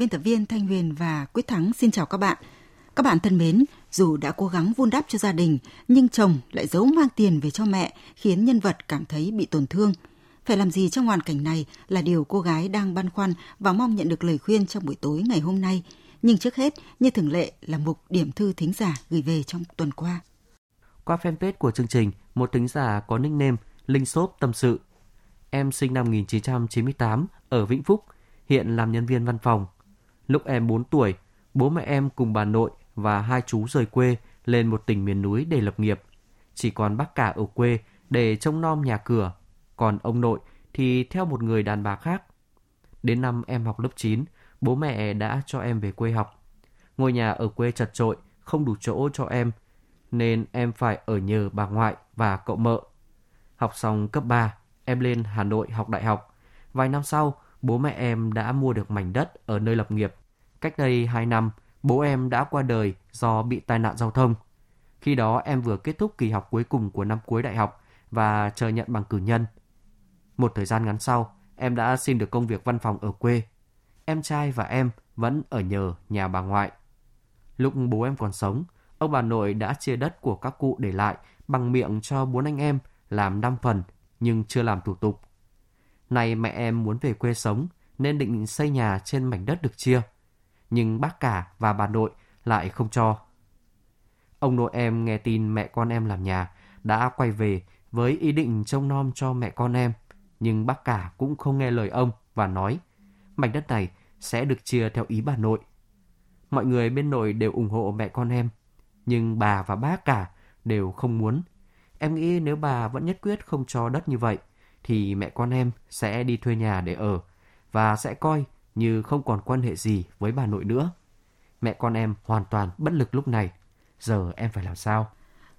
Biên tập viên Thanh Huyền và Quyết Thắng xin chào các bạn. Các bạn thân mến, dù đã cố gắng vun đắp cho gia đình, nhưng chồng lại giấu mang tiền về cho mẹ, khiến nhân vật cảm thấy bị tổn thương. Phải làm gì trong hoàn cảnh này là điều cô gái đang băn khoăn và mong nhận được lời khuyên trong buổi tối ngày hôm nay. Nhưng trước hết, như thường lệ là mục điểm thư thính giả gửi về trong tuần qua. Qua fanpage của chương trình, một thính giả có nickname Linh Xốp tâm sự. Em sinh năm 1998 ở Vĩnh Phúc, hiện làm nhân viên văn phòng Lúc em 4 tuổi, bố mẹ em cùng bà nội và hai chú rời quê lên một tỉnh miền núi để lập nghiệp. Chỉ còn bác cả ở quê để trông nom nhà cửa, còn ông nội thì theo một người đàn bà khác. Đến năm em học lớp 9, bố mẹ đã cho em về quê học. Ngôi nhà ở quê chật trội, không đủ chỗ cho em, nên em phải ở nhờ bà ngoại và cậu mợ. Học xong cấp 3, em lên Hà Nội học đại học. Vài năm sau, bố mẹ em đã mua được mảnh đất ở nơi lập nghiệp. Cách đây 2 năm, bố em đã qua đời do bị tai nạn giao thông. Khi đó em vừa kết thúc kỳ học cuối cùng của năm cuối đại học và chờ nhận bằng cử nhân. Một thời gian ngắn sau, em đã xin được công việc văn phòng ở quê. Em trai và em vẫn ở nhờ nhà bà ngoại. Lúc bố em còn sống, ông bà nội đã chia đất của các cụ để lại bằng miệng cho bốn anh em làm 5 phần nhưng chưa làm thủ tục. nay mẹ em muốn về quê sống nên định xây nhà trên mảnh đất được chia. Nhưng bác cả và bà nội lại không cho. Ông nội em nghe tin mẹ con em làm nhà, đã quay về với ý định trông nom cho mẹ con em. Nhưng bác cả cũng không nghe lời ông và nói, mảnh đất này sẽ được chia theo ý bà nội. Mọi người bên nội đều ủng hộ mẹ con em. Nhưng bà và bác cả đều không muốn. Em nghĩ nếu bà vẫn nhất quyết không cho đất như vậy, thì mẹ con em sẽ đi thuê nhà để ở và sẽ coi như không còn quan hệ gì với bà nội nữa. Mẹ con em hoàn toàn bất lực lúc này. Giờ em phải làm sao?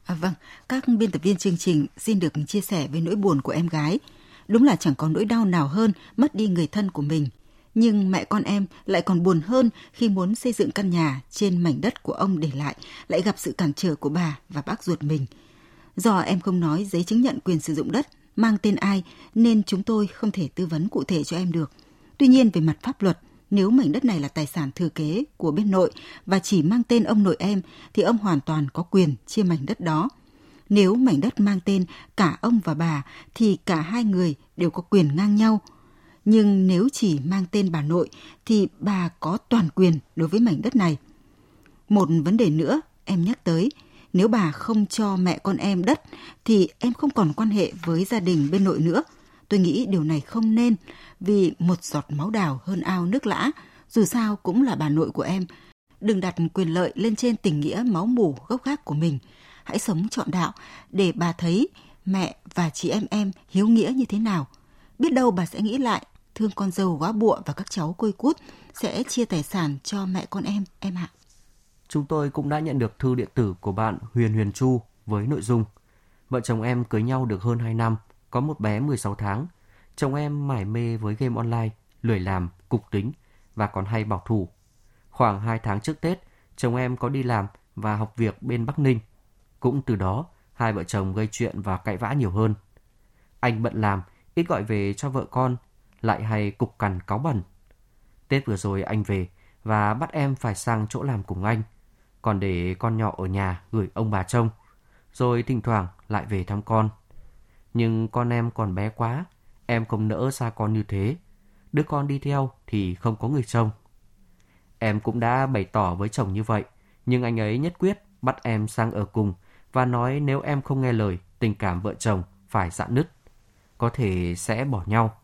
À, vâng, các biên tập viên chương trình xin được chia sẻ với nỗi buồn của em gái. Đúng là chẳng có nỗi đau nào hơn mất đi người thân của mình. Nhưng mẹ con em lại còn buồn hơn khi muốn xây dựng căn nhà trên mảnh đất của ông để lại, lại gặp sự cản trở của bà và bác ruột mình. Do em không nói giấy chứng nhận quyền sử dụng đất mang tên ai nên chúng tôi không thể tư vấn cụ thể cho em được. Tuy nhiên về mặt pháp luật, nếu mảnh đất này là tài sản thừa kế của bên nội và chỉ mang tên ông nội em thì ông hoàn toàn có quyền chia mảnh đất đó. Nếu mảnh đất mang tên cả ông và bà thì cả hai người đều có quyền ngang nhau. Nhưng nếu chỉ mang tên bà nội thì bà có toàn quyền đối với mảnh đất này. Một vấn đề nữa em nhắc tới, nếu bà không cho mẹ con em đất thì em không còn quan hệ với gia đình bên nội nữa. Tôi nghĩ điều này không nên vì một giọt máu đào hơn ao nước lã, dù sao cũng là bà nội của em. Đừng đặt quyền lợi lên trên tình nghĩa máu mủ gốc gác của mình. Hãy sống trọn đạo để bà thấy mẹ và chị em em hiếu nghĩa như thế nào. Biết đâu bà sẽ nghĩ lại, thương con dâu quá bụa và các cháu côi cút sẽ chia tài sản cho mẹ con em, em ạ. Chúng tôi cũng đã nhận được thư điện tử của bạn Huyền Huyền Chu với nội dung Vợ chồng em cưới nhau được hơn 2 năm, có một bé 16 tháng – Chồng em mải mê với game online, lười làm, cục tính và còn hay bảo thủ. Khoảng 2 tháng trước Tết, chồng em có đi làm và học việc bên Bắc Ninh. Cũng từ đó, hai vợ chồng gây chuyện và cãi vã nhiều hơn. Anh bận làm, ít gọi về cho vợ con, lại hay cục cằn cáo bẩn. Tết vừa rồi anh về và bắt em phải sang chỗ làm cùng anh, còn để con nhỏ ở nhà gửi ông bà trông, rồi thỉnh thoảng lại về thăm con. Nhưng con em còn bé quá, Em không nỡ xa con như thế. Đứa con đi theo thì không có người trông. Em cũng đã bày tỏ với chồng như vậy, nhưng anh ấy nhất quyết bắt em sang ở cùng và nói nếu em không nghe lời, tình cảm vợ chồng phải dạn nứt. Có thể sẽ bỏ nhau.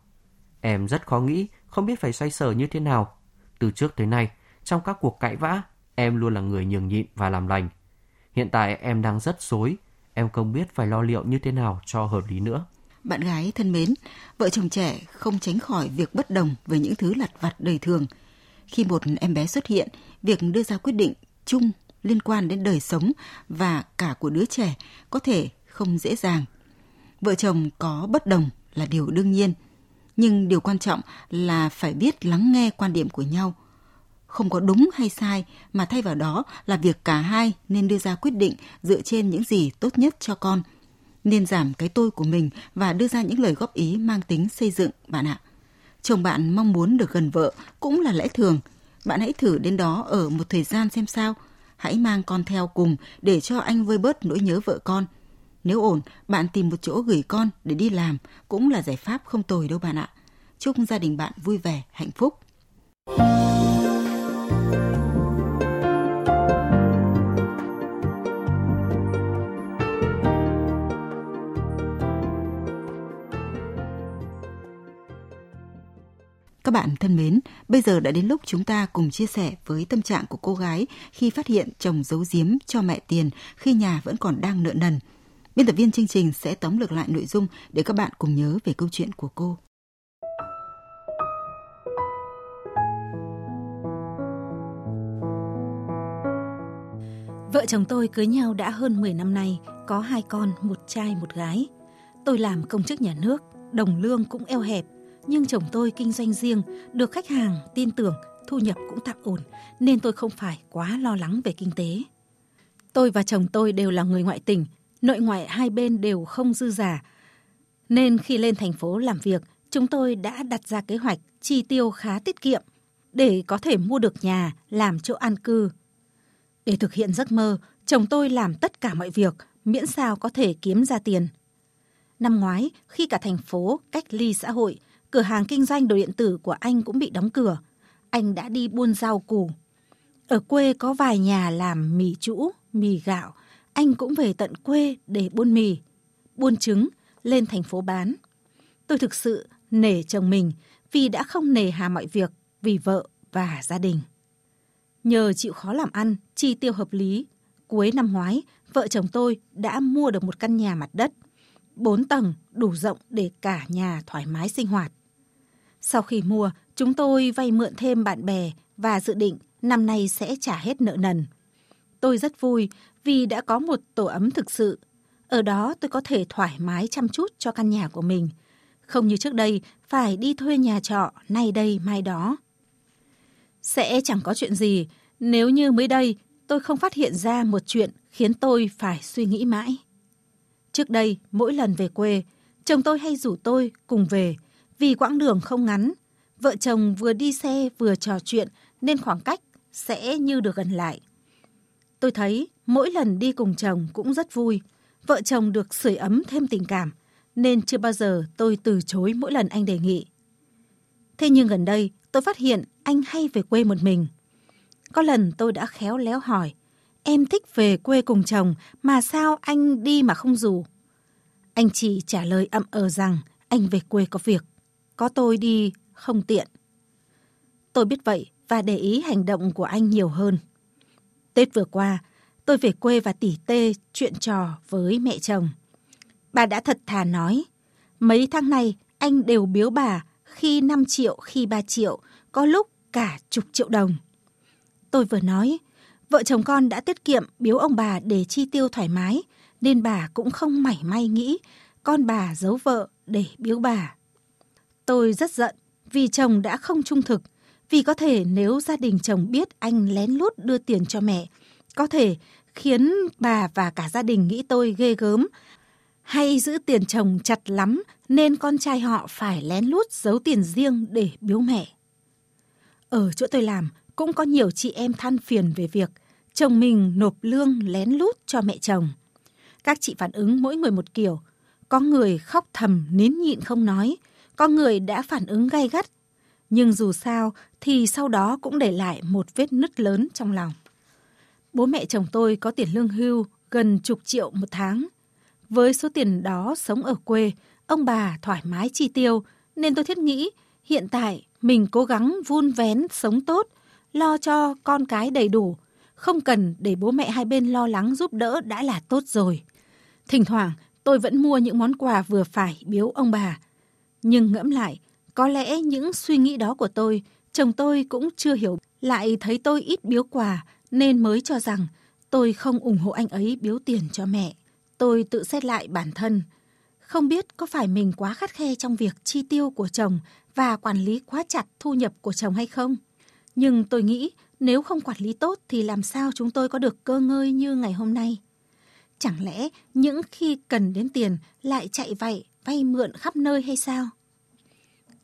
Em rất khó nghĩ, không biết phải xoay sở như thế nào. Từ trước tới nay, trong các cuộc cãi vã, em luôn là người nhường nhịn và làm lành. Hiện tại em đang rất xối em không biết phải lo liệu như thế nào cho hợp lý nữa. Bạn gái thân mến, vợ chồng trẻ không tránh khỏi việc bất đồng về những thứ lặt vặt đời thường. Khi một em bé xuất hiện, việc đưa ra quyết định chung liên quan đến đời sống và cả của đứa trẻ có thể không dễ dàng. Vợ chồng có bất đồng là điều đương nhiên, nhưng điều quan trọng là phải biết lắng nghe quan điểm của nhau. Không có đúng hay sai mà thay vào đó là việc cả hai nên đưa ra quyết định dựa trên những gì tốt nhất cho con. Nên giảm cái tôi của mình và đưa ra những lời góp ý mang tính xây dựng bạn ạ. Chồng bạn mong muốn được gần vợ cũng là lẽ thường. Bạn hãy thử đến đó ở một thời gian xem sao. Hãy mang con theo cùng để cho anh vơi bớt nỗi nhớ vợ con. Nếu ổn, bạn tìm một chỗ gửi con để đi làm cũng là giải pháp không tồi đâu bạn ạ. Chúc gia đình bạn vui vẻ, hạnh phúc. Các bạn thân mến, bây giờ đã đến lúc chúng ta cùng chia sẻ với tâm trạng của cô gái khi phát hiện chồng giấu giếm cho mẹ tiền khi nhà vẫn còn đang nợ nần. Biên tập viên chương trình sẽ tóm lược lại nội dung để các bạn cùng nhớ về câu chuyện của cô. Vợ chồng tôi cưới nhau đã hơn 10 năm nay, có hai con, một trai một gái. Tôi làm công chức nhà nước, đồng lương cũng eo hẹp, nhưng chồng tôi kinh doanh riêng, được khách hàng tin tưởng, thu nhập cũng tạm ổn, nên tôi không phải quá lo lắng về kinh tế. Tôi và chồng tôi đều là người ngoại tỉnh, nội ngoại hai bên đều không dư giả. Nên khi lên thành phố làm việc, chúng tôi đã đặt ra kế hoạch chi tiêu khá tiết kiệm để có thể mua được nhà làm chỗ an cư. Để thực hiện giấc mơ, chồng tôi làm tất cả mọi việc miễn sao có thể kiếm ra tiền. Năm ngoái, khi cả thành phố cách ly xã hội, cửa hàng kinh doanh đồ điện tử của anh cũng bị đóng cửa. Anh đã đi buôn rau củ. Ở quê có vài nhà làm mì chũ, mì gạo. Anh cũng về tận quê để buôn mì, buôn trứng, lên thành phố bán. Tôi thực sự nể chồng mình vì đã không nề hà mọi việc vì vợ và gia đình. Nhờ chịu khó làm ăn, chi tiêu hợp lý, cuối năm ngoái, vợ chồng tôi đã mua được một căn nhà mặt đất, 4 tầng đủ rộng để cả nhà thoải mái sinh hoạt. Sau khi mua, chúng tôi vay mượn thêm bạn bè và dự định năm nay sẽ trả hết nợ nần. Tôi rất vui vì đã có một tổ ấm thực sự. Ở đó tôi có thể thoải mái chăm chút cho căn nhà của mình. Không như trước đây, phải đi thuê nhà trọ, nay đây mai đó. Sẽ chẳng có chuyện gì nếu như mới đây tôi không phát hiện ra một chuyện khiến tôi phải suy nghĩ mãi. Trước đây, mỗi lần về quê, chồng tôi hay rủ tôi cùng về vì quãng đường không ngắn. Vợ chồng vừa đi xe vừa trò chuyện nên khoảng cách sẽ như được gần lại. Tôi thấy mỗi lần đi cùng chồng cũng rất vui. Vợ chồng được sưởi ấm thêm tình cảm nên chưa bao giờ tôi từ chối mỗi lần anh đề nghị. Thế nhưng gần đây tôi phát hiện anh hay về quê một mình. Có lần tôi đã khéo léo hỏi, em thích về quê cùng chồng mà sao anh đi mà không rủ? Anh chỉ trả lời ậm ờ rằng anh về quê có việc, có tôi đi không tiện. Tôi biết vậy và để ý hành động của anh nhiều hơn. Tết vừa qua, tôi về quê và tỉ tê chuyện trò với mẹ chồng. Bà đã thật thà nói, mấy tháng này anh đều biếu bà khi 5 triệu, khi 3 triệu, có lúc cả chục triệu đồng. Tôi vừa nói, vợ chồng con đã tiết kiệm biếu ông bà để chi tiêu thoải mái, nên bà cũng không mảy may nghĩ con bà giấu vợ để biếu bà. Tôi rất giận vì chồng đã không trung thực, vì có thể nếu gia đình chồng biết anh lén lút đưa tiền cho mẹ, có thể khiến bà và cả gia đình nghĩ tôi ghê gớm hay giữ tiền chồng chặt lắm nên con trai họ phải lén lút giấu tiền riêng để biếu mẹ. Ở chỗ tôi làm cũng có nhiều chị em than phiền về việc chồng mình nộp lương lén lút cho mẹ chồng. Các chị phản ứng mỗi người một kiểu. Có người khóc thầm nín nhịn không nói, có người đã phản ứng gay gắt. Nhưng dù sao thì sau đó cũng để lại một vết nứt lớn trong lòng. Bố mẹ chồng tôi có tiền lương hưu gần chục triệu một tháng. Với số tiền đó sống ở quê, ông bà thoải mái chi tiêu, nên tôi thiết nghĩ hiện tại mình cố gắng vun vén sống tốt, lo cho con cái đầy đủ, không cần để bố mẹ hai bên lo lắng giúp đỡ đã là tốt rồi. Thỉnh thoảng tôi vẫn mua những món quà vừa phải biếu ông bà. Nhưng ngẫm lại, có lẽ những suy nghĩ đó của tôi, chồng tôi cũng chưa hiểu, lại thấy tôi ít biếu quà nên mới cho rằng tôi không ủng hộ anh ấy biếu tiền cho mẹ. Tôi tự xét lại bản thân, không biết có phải mình quá khắt khe trong việc chi tiêu của chồng và quản lý quá chặt thu nhập của chồng hay không. Nhưng tôi nghĩ nếu không quản lý tốt thì làm sao chúng tôi có được cơ ngơi như ngày hôm nay. Chẳng lẽ những khi cần đến tiền lại chạy vậy vay mượn khắp nơi hay sao?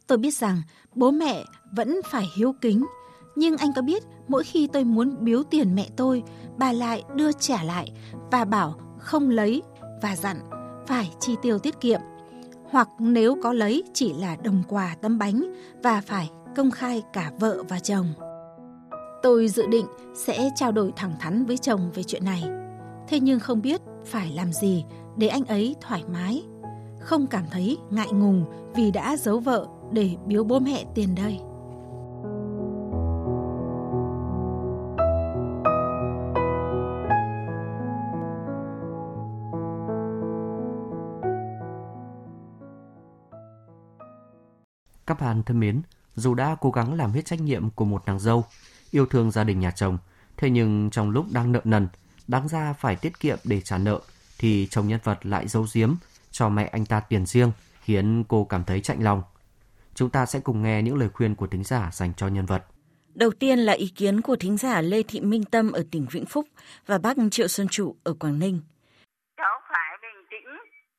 Tôi biết rằng bố mẹ vẫn phải hiếu kính, nhưng anh có biết mỗi khi tôi muốn biếu tiền mẹ tôi, bà lại đưa trả lại và bảo không lấy và dặn phải chi tiêu tiết kiệm. Hoặc nếu có lấy chỉ là đồng quà tấm bánh và phải công khai cả vợ và chồng. Tôi dự định sẽ trao đổi thẳng thắn với chồng về chuyện này. Thế nhưng không biết phải làm gì để anh ấy thoải mái, không cảm thấy ngại ngùng vì đã giấu vợ để biếu bố mẹ tiền đây. Các bạn thân mến, dù đã cố gắng làm hết trách nhiệm của một nàng dâu, yêu thương gia đình nhà chồng, thế nhưng trong lúc đang nợ nần, đáng ra phải tiết kiệm để trả nợ, thì chồng nhân vật lại giấu giếm cho mẹ anh ta tiền riêng, khiến cô cảm thấy chạnh lòng. Chúng ta sẽ cùng nghe những lời khuyên của thính giả dành cho nhân vật. Đầu tiên là ý kiến của thính giả Lê Thị Minh Tâm ở tỉnh Vĩnh Phúc và bác Triệu Xuân Trụ ở Quảng Ninh. Cháu phải bình tĩnh,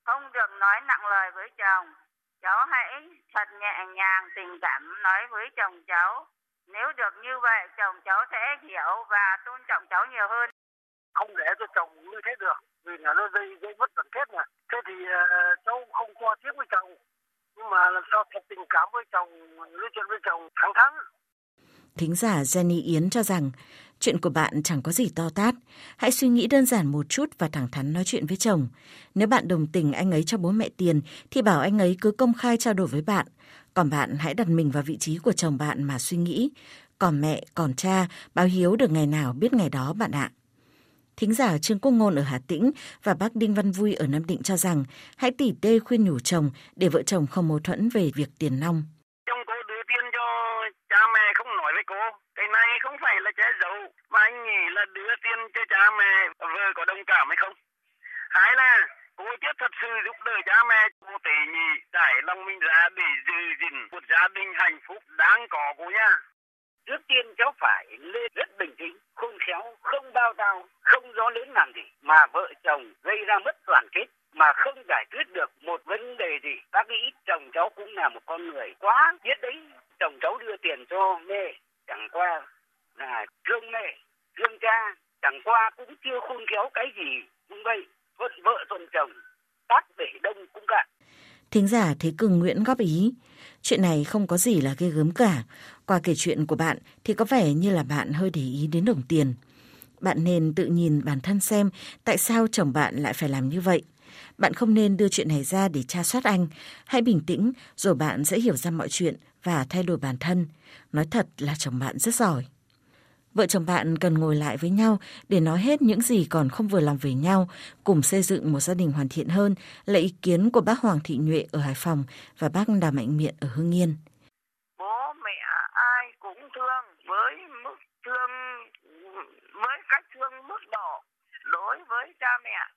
không được nói nặng lời với chồng. Cháu hãy thật nhẹ nhàng tình cảm nói với chồng cháu. Nếu được như vậy, chồng cháu sẽ hiểu và tôn trọng cháu nhiều hơn. Không để cho chồng như thế được, vì là nó dây dây mất đoàn kết mà. Thế thì uh, cháu không qua tiếp với chồng, nhưng mà làm sao thật tình cảm với chồng, nói chuyện với chồng thẳng thắn. Thính giả Jenny Yến cho rằng chuyện của bạn chẳng có gì to tát. Hãy suy nghĩ đơn giản một chút và thẳng thắn nói chuyện với chồng. Nếu bạn đồng tình anh ấy cho bố mẹ tiền thì bảo anh ấy cứ công khai trao đổi với bạn. Còn bạn hãy đặt mình vào vị trí của chồng bạn mà suy nghĩ. Còn mẹ, còn cha, báo hiếu được ngày nào biết ngày đó bạn ạ. Thính giả Trương Quốc Ngôn ở Hà Tĩnh và bác Đinh Văn Vui ở Nam Định cho rằng hãy tỉ tê khuyên nhủ chồng để vợ chồng không mâu thuẫn về việc tiền nong. Chồng cô đưa tiền cho cha mẹ không nói với cô. Cái này không phải là che giấu, mà anh nghĩ là đưa tiền cho cha mẹ vợ có đồng cảm hay không? Hai là cô chết thật sự giúp đỡ cha mẹ cô tỉ nhị trải lòng mình ra để giữ gìn một gia đình hạnh phúc đáng có cô nha. Trước tiên cháu phải lên rất bình tĩnh, khôn khéo, không bao tao, không gió lớn làm gì mà vợ chồng gây ra mất đoàn kết mà không giải quyết được một vấn đề gì. Bác nghĩ chồng cháu cũng là một con người quá biết đấy. Chồng cháu đưa tiền cho mẹ, chẳng qua là thương mẹ, thương cha, chẳng qua cũng chưa khôn khéo cái gì. Cũng vậy, thuận vợ thuận chồng, tát để đông cũng cạn. Thính giả Thế Cường Nguyễn góp ý, chuyện này không có gì là ghê gớm cả. Qua kể chuyện của bạn thì có vẻ như là bạn hơi để ý đến đồng tiền. Bạn nên tự nhìn bản thân xem tại sao chồng bạn lại phải làm như vậy. Bạn không nên đưa chuyện này ra để tra soát anh. Hãy bình tĩnh rồi bạn sẽ hiểu ra mọi chuyện và thay đổi bản thân. Nói thật là chồng bạn rất giỏi. Vợ chồng bạn cần ngồi lại với nhau để nói hết những gì còn không vừa lòng về nhau, cùng xây dựng một gia đình hoàn thiện hơn là ý kiến của bác Hoàng Thị Nhuệ ở Hải Phòng và bác Đào Mạnh Miện ở Hưng Yên. Cũng thương với mức thương, với cách thương mức độ đối với cha mẹ.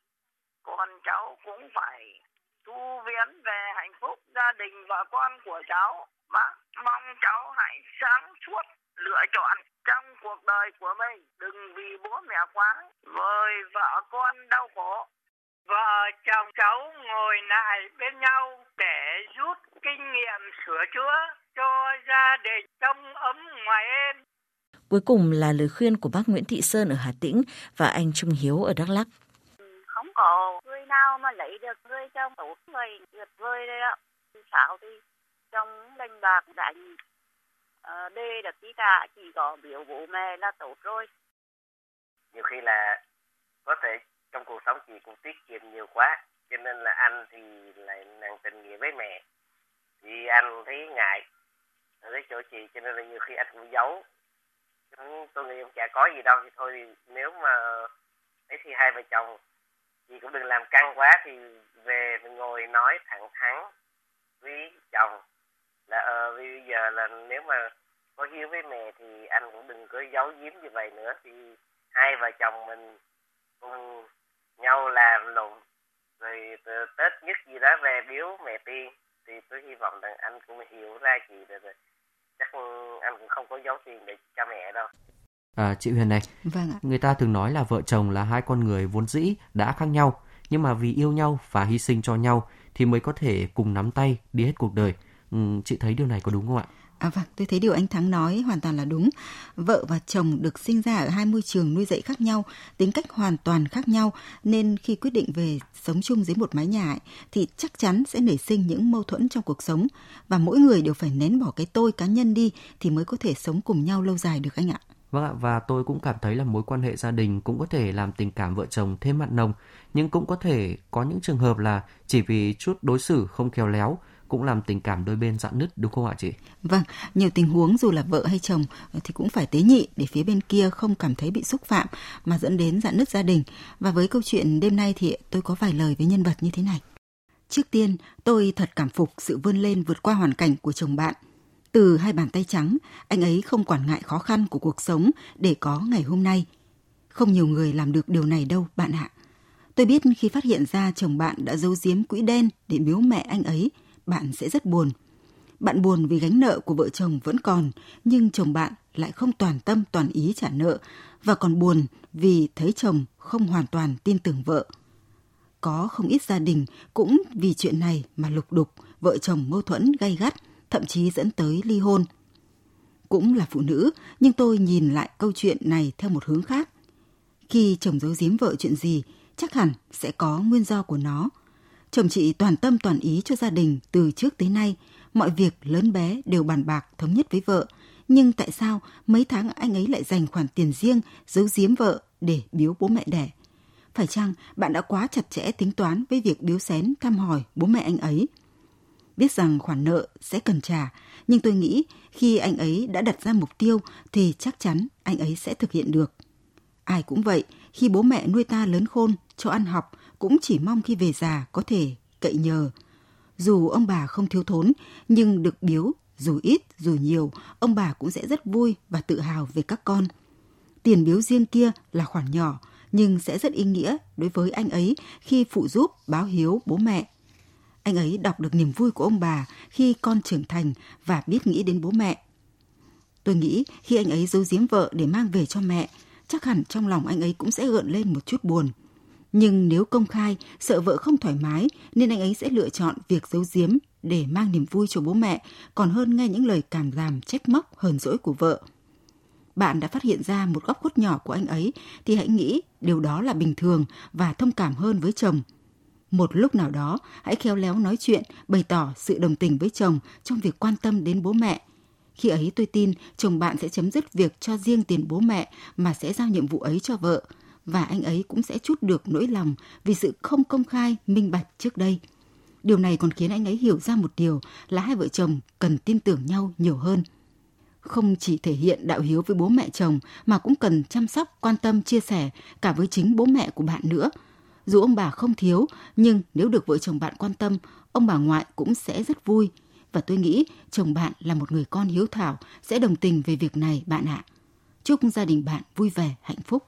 Còn cháu cũng phải thu viễn về hạnh phúc gia đình và con của cháu. Bác mong cháu hãy sáng suốt lựa chọn trong cuộc đời của mình, đừng vì bố mẹ quá rồi vợ con đau khổ vợ chồng cháu ngồi lại bên nhau để rút kinh nghiệm sửa chữa cho gia đình trong ấm ngoài êm Cuối cùng là lời khuyên của bác Nguyễn Thị Sơn ở Hà Tĩnh và anh Trung Hiếu ở Đắk Lắk. Không có người nào mà lấy được người chồng tốt người tuyệt vời đấy ạ. Sao thì trong đánh bạc đánh uh, đê được tí cả chỉ có biểu bố mẹ là tốt rồi nhiều khi là có thể trong cuộc sống chị cũng tiết kiệm nhiều quá, cho nên là anh thì lại nặng tình nghĩa với mẹ. Thì anh thấy ngại ở cái chỗ chị, cho nên là nhiều khi anh cũng giấu. Tôi nghĩ cũng chả có gì đâu, thì thôi thì nếu mà ấy thì hai vợ chồng chị cũng đừng làm căng quá, thì về ngồi nói thẳng thắn với chồng là ờ bây giờ là nếu mà có hiếu với mẹ thì anh cũng đừng có giấu giếm như vậy nữa. Thì hai vợ chồng mình cùng nhau làm lụng rồi tết nhất gì đó về biếu mẹ tiên thì tôi hy vọng rằng anh cũng hiểu ra chị rồi, rồi chắc anh cũng không có giấu tiền để cho mẹ đâu À, chị Huyền này, vâng ạ. người ta thường nói là vợ chồng là hai con người vốn dĩ đã khác nhau, nhưng mà vì yêu nhau và hy sinh cho nhau thì mới có thể cùng nắm tay đi hết cuộc đời. Ừ, chị thấy điều này có đúng không ạ? À vâng, tôi thấy điều anh Thắng nói hoàn toàn là đúng. Vợ và chồng được sinh ra ở hai môi trường nuôi dạy khác nhau, tính cách hoàn toàn khác nhau, nên khi quyết định về sống chung dưới một mái nhà ấy, thì chắc chắn sẽ nảy sinh những mâu thuẫn trong cuộc sống và mỗi người đều phải nén bỏ cái tôi cá nhân đi thì mới có thể sống cùng nhau lâu dài được anh ạ. Vâng ạ, và tôi cũng cảm thấy là mối quan hệ gia đình cũng có thể làm tình cảm vợ chồng thêm mặn nồng, nhưng cũng có thể có những trường hợp là chỉ vì chút đối xử không khéo léo cũng làm tình cảm đôi bên dạn nứt đúng không ạ chị? Vâng, nhiều tình huống dù là vợ hay chồng thì cũng phải tế nhị để phía bên kia không cảm thấy bị xúc phạm mà dẫn đến dạn nứt gia đình. Và với câu chuyện đêm nay thì tôi có vài lời với nhân vật như thế này. Trước tiên, tôi thật cảm phục sự vươn lên vượt qua hoàn cảnh của chồng bạn. Từ hai bàn tay trắng, anh ấy không quản ngại khó khăn của cuộc sống để có ngày hôm nay. Không nhiều người làm được điều này đâu bạn ạ. Tôi biết khi phát hiện ra chồng bạn đã giấu giếm quỹ đen để biếu mẹ anh ấy, bạn sẽ rất buồn. Bạn buồn vì gánh nợ của vợ chồng vẫn còn, nhưng chồng bạn lại không toàn tâm toàn ý trả nợ và còn buồn vì thấy chồng không hoàn toàn tin tưởng vợ. Có không ít gia đình cũng vì chuyện này mà lục đục, vợ chồng mâu thuẫn gay gắt, thậm chí dẫn tới ly hôn. Cũng là phụ nữ, nhưng tôi nhìn lại câu chuyện này theo một hướng khác. Khi chồng giấu giếm vợ chuyện gì, chắc hẳn sẽ có nguyên do của nó. Chồng chị toàn tâm toàn ý cho gia đình từ trước tới nay, mọi việc lớn bé đều bàn bạc thống nhất với vợ. Nhưng tại sao mấy tháng anh ấy lại dành khoản tiền riêng giấu giếm vợ để biếu bố mẹ đẻ? Phải chăng bạn đã quá chặt chẽ tính toán với việc biếu xén thăm hỏi bố mẹ anh ấy? Biết rằng khoản nợ sẽ cần trả, nhưng tôi nghĩ khi anh ấy đã đặt ra mục tiêu thì chắc chắn anh ấy sẽ thực hiện được. Ai cũng vậy, khi bố mẹ nuôi ta lớn khôn, cho ăn học, cũng chỉ mong khi về già có thể cậy nhờ. Dù ông bà không thiếu thốn, nhưng được biếu, dù ít, dù nhiều, ông bà cũng sẽ rất vui và tự hào về các con. Tiền biếu riêng kia là khoản nhỏ, nhưng sẽ rất ý nghĩa đối với anh ấy khi phụ giúp báo hiếu bố mẹ. Anh ấy đọc được niềm vui của ông bà khi con trưởng thành và biết nghĩ đến bố mẹ. Tôi nghĩ khi anh ấy giấu giếm vợ để mang về cho mẹ, chắc hẳn trong lòng anh ấy cũng sẽ gợn lên một chút buồn. Nhưng nếu công khai, sợ vợ không thoải mái nên anh ấy sẽ lựa chọn việc giấu giếm để mang niềm vui cho bố mẹ, còn hơn nghe những lời cảm giảm trách móc hờn dỗi của vợ. Bạn đã phát hiện ra một góc khuất nhỏ của anh ấy thì hãy nghĩ điều đó là bình thường và thông cảm hơn với chồng. Một lúc nào đó, hãy khéo léo nói chuyện, bày tỏ sự đồng tình với chồng trong việc quan tâm đến bố mẹ. Khi ấy tôi tin chồng bạn sẽ chấm dứt việc cho riêng tiền bố mẹ mà sẽ giao nhiệm vụ ấy cho vợ và anh ấy cũng sẽ chút được nỗi lòng vì sự không công khai, minh bạch trước đây. Điều này còn khiến anh ấy hiểu ra một điều là hai vợ chồng cần tin tưởng nhau nhiều hơn. Không chỉ thể hiện đạo hiếu với bố mẹ chồng mà cũng cần chăm sóc, quan tâm, chia sẻ cả với chính bố mẹ của bạn nữa. Dù ông bà không thiếu, nhưng nếu được vợ chồng bạn quan tâm, ông bà ngoại cũng sẽ rất vui. Và tôi nghĩ chồng bạn là một người con hiếu thảo sẽ đồng tình về việc này bạn ạ. Chúc gia đình bạn vui vẻ, hạnh phúc.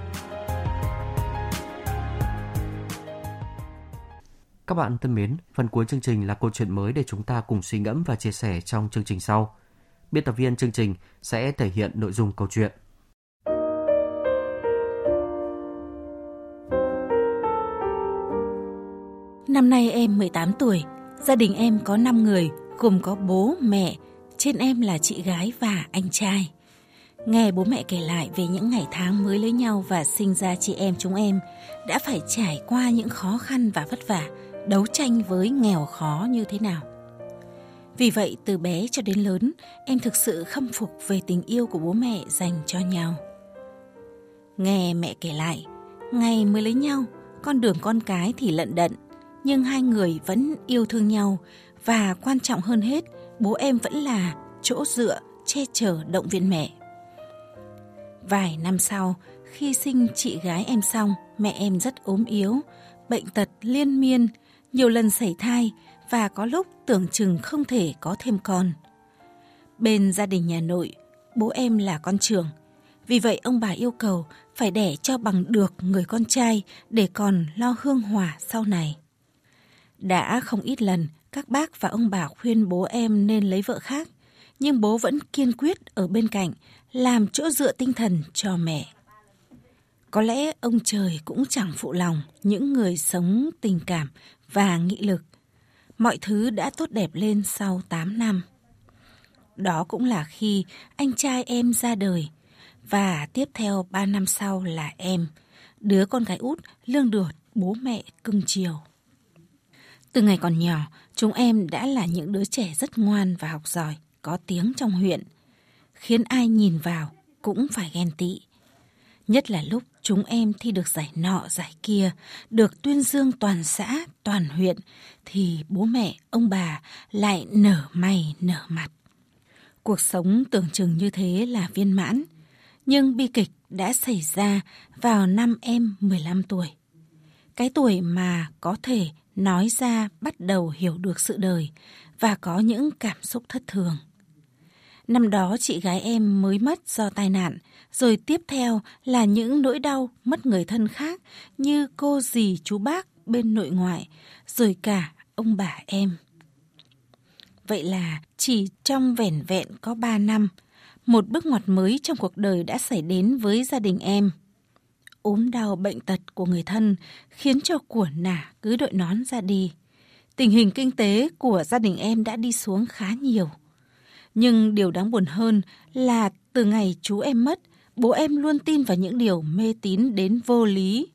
Các bạn thân mến, phần cuối chương trình là câu chuyện mới để chúng ta cùng suy ngẫm và chia sẻ trong chương trình sau. Biên tập viên chương trình sẽ thể hiện nội dung câu chuyện. Năm nay em 18 tuổi, gia đình em có 5 người, gồm có bố, mẹ, trên em là chị gái và anh trai. Nghe bố mẹ kể lại về những ngày tháng mới lấy nhau và sinh ra chị em chúng em đã phải trải qua những khó khăn và vất vả đấu tranh với nghèo khó như thế nào. Vì vậy, từ bé cho đến lớn, em thực sự khâm phục về tình yêu của bố mẹ dành cho nhau. Nghe mẹ kể lại, ngày mới lấy nhau, con đường con cái thì lận đận, nhưng hai người vẫn yêu thương nhau và quan trọng hơn hết, bố em vẫn là chỗ dựa, che chở động viên mẹ. Vài năm sau, khi sinh chị gái em xong, mẹ em rất ốm yếu, bệnh tật liên miên, nhiều lần xảy thai và có lúc tưởng chừng không thể có thêm con. Bên gia đình nhà nội, bố em là con trưởng. Vì vậy ông bà yêu cầu phải đẻ cho bằng được người con trai để còn lo hương hỏa sau này. Đã không ít lần các bác và ông bà khuyên bố em nên lấy vợ khác, nhưng bố vẫn kiên quyết ở bên cạnh làm chỗ dựa tinh thần cho mẹ. Có lẽ ông trời cũng chẳng phụ lòng những người sống tình cảm và nghị lực. Mọi thứ đã tốt đẹp lên sau 8 năm. Đó cũng là khi anh trai em ra đời và tiếp theo 3 năm sau là em, đứa con gái út lương được bố mẹ cưng chiều. Từ ngày còn nhỏ, chúng em đã là những đứa trẻ rất ngoan và học giỏi, có tiếng trong huyện, khiến ai nhìn vào cũng phải ghen tị. Nhất là lúc chúng em thi được giải nọ giải kia, được tuyên dương toàn xã, toàn huyện, thì bố mẹ, ông bà lại nở mày nở mặt. Cuộc sống tưởng chừng như thế là viên mãn, nhưng bi kịch đã xảy ra vào năm em 15 tuổi. Cái tuổi mà có thể nói ra bắt đầu hiểu được sự đời và có những cảm xúc thất thường. Năm đó chị gái em mới mất do tai nạn, rồi tiếp theo là những nỗi đau mất người thân khác như cô dì chú bác bên nội ngoại, rồi cả ông bà em. Vậy là chỉ trong vẻn vẹn có 3 năm, một bước ngoặt mới trong cuộc đời đã xảy đến với gia đình em. ốm đau bệnh tật của người thân khiến cho của nả cứ đội nón ra đi. Tình hình kinh tế của gia đình em đã đi xuống khá nhiều. Nhưng điều đáng buồn hơn là từ ngày chú em mất, bố em luôn tin vào những điều mê tín đến vô lý.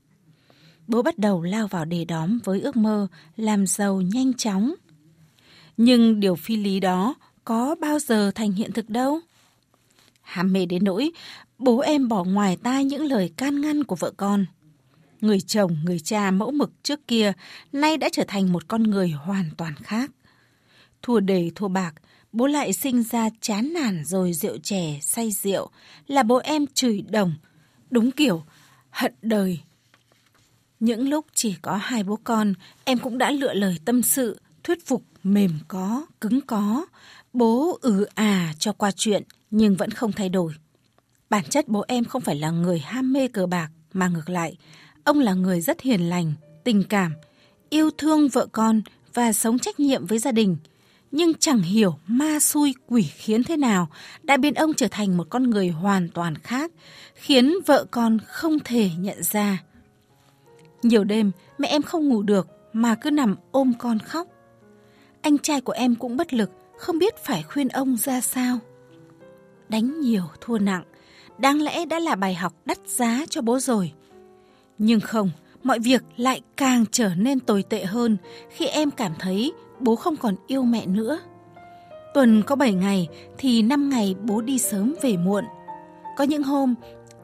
Bố bắt đầu lao vào đề đóm với ước mơ làm giàu nhanh chóng. Nhưng điều phi lý đó có bao giờ thành hiện thực đâu? Hàm mê đến nỗi, bố em bỏ ngoài tai những lời can ngăn của vợ con. Người chồng, người cha mẫu mực trước kia nay đã trở thành một con người hoàn toàn khác. Thua đề thua bạc, bố lại sinh ra chán nản rồi rượu chè, say rượu, là bố em chửi đồng, đúng kiểu hận đời. Những lúc chỉ có hai bố con, em cũng đã lựa lời tâm sự, thuyết phục mềm có, cứng có. Bố ừ à cho qua chuyện, nhưng vẫn không thay đổi. Bản chất bố em không phải là người ham mê cờ bạc, mà ngược lại, ông là người rất hiền lành, tình cảm, yêu thương vợ con và sống trách nhiệm với gia đình – nhưng chẳng hiểu ma xui quỷ khiến thế nào đã biến ông trở thành một con người hoàn toàn khác, khiến vợ con không thể nhận ra. Nhiều đêm mẹ em không ngủ được mà cứ nằm ôm con khóc. Anh trai của em cũng bất lực, không biết phải khuyên ông ra sao. Đánh nhiều thua nặng, đáng lẽ đã là bài học đắt giá cho bố rồi. Nhưng không, mọi việc lại càng trở nên tồi tệ hơn khi em cảm thấy bố không còn yêu mẹ nữa. Tuần có 7 ngày thì 5 ngày bố đi sớm về muộn. Có những hôm,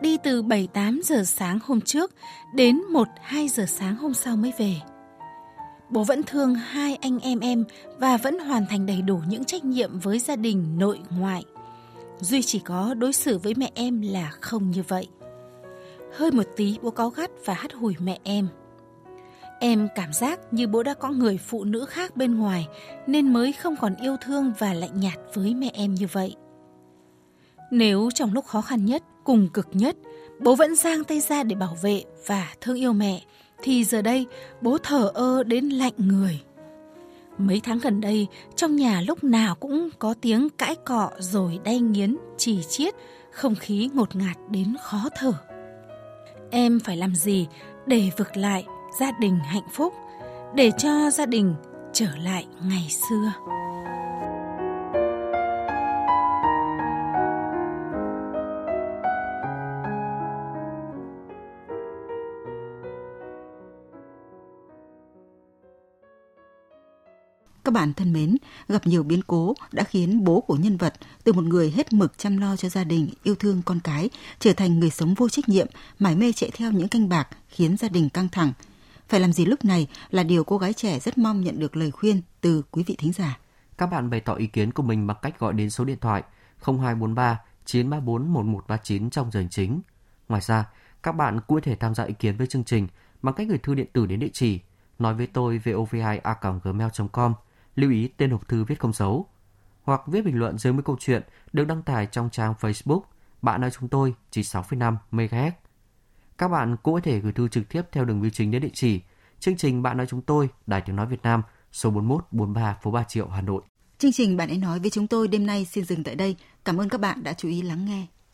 đi từ 7-8 giờ sáng hôm trước đến 1-2 giờ sáng hôm sau mới về. Bố vẫn thương hai anh em em và vẫn hoàn thành đầy đủ những trách nhiệm với gia đình, nội, ngoại. Duy chỉ có đối xử với mẹ em là không như vậy. Hơi một tí bố cáu gắt và hắt hủi mẹ em. Em cảm giác như bố đã có người phụ nữ khác bên ngoài nên mới không còn yêu thương và lạnh nhạt với mẹ em như vậy. Nếu trong lúc khó khăn nhất, cùng cực nhất, bố vẫn giang tay ra để bảo vệ và thương yêu mẹ, thì giờ đây bố thở ơ đến lạnh người. Mấy tháng gần đây, trong nhà lúc nào cũng có tiếng cãi cọ rồi đay nghiến, chỉ chiết, không khí ngột ngạt đến khó thở. Em phải làm gì để vực lại gia đình hạnh phúc, để cho gia đình trở lại ngày xưa? Các bạn thân mến, gặp nhiều biến cố đã khiến bố của nhân vật từ một người hết mực chăm lo cho gia đình, yêu thương con cái, trở thành người sống vô trách nhiệm, mải mê chạy theo những canh bạc khiến gia đình căng thẳng. Phải làm gì lúc này là điều cô gái trẻ rất mong nhận được lời khuyên từ quý vị thính giả. Các bạn bày tỏ ý kiến của mình bằng cách gọi đến số điện thoại 0243 934 1139 trong giờ hành chính. Ngoài ra, các bạn cũng có thể tham gia ý kiến với chương trình bằng cách gửi thư điện tử đến địa chỉ nói với tôi vov2a.gmail.com lưu ý tên hộp thư viết không dấu hoặc viết bình luận dưới mỗi câu chuyện được đăng tải trong trang Facebook Bạn nói chúng tôi chỉ 6,5 MHz. Các bạn cũng có thể gửi thư trực tiếp theo đường bưu chính đến địa chỉ chương trình Bạn nói chúng tôi Đài Tiếng nói Việt Nam số 41 43 phố 3 Triệu Hà Nội. Chương trình Bạn ấy nói với chúng tôi đêm nay xin dừng tại đây. Cảm ơn các bạn đã chú ý lắng nghe.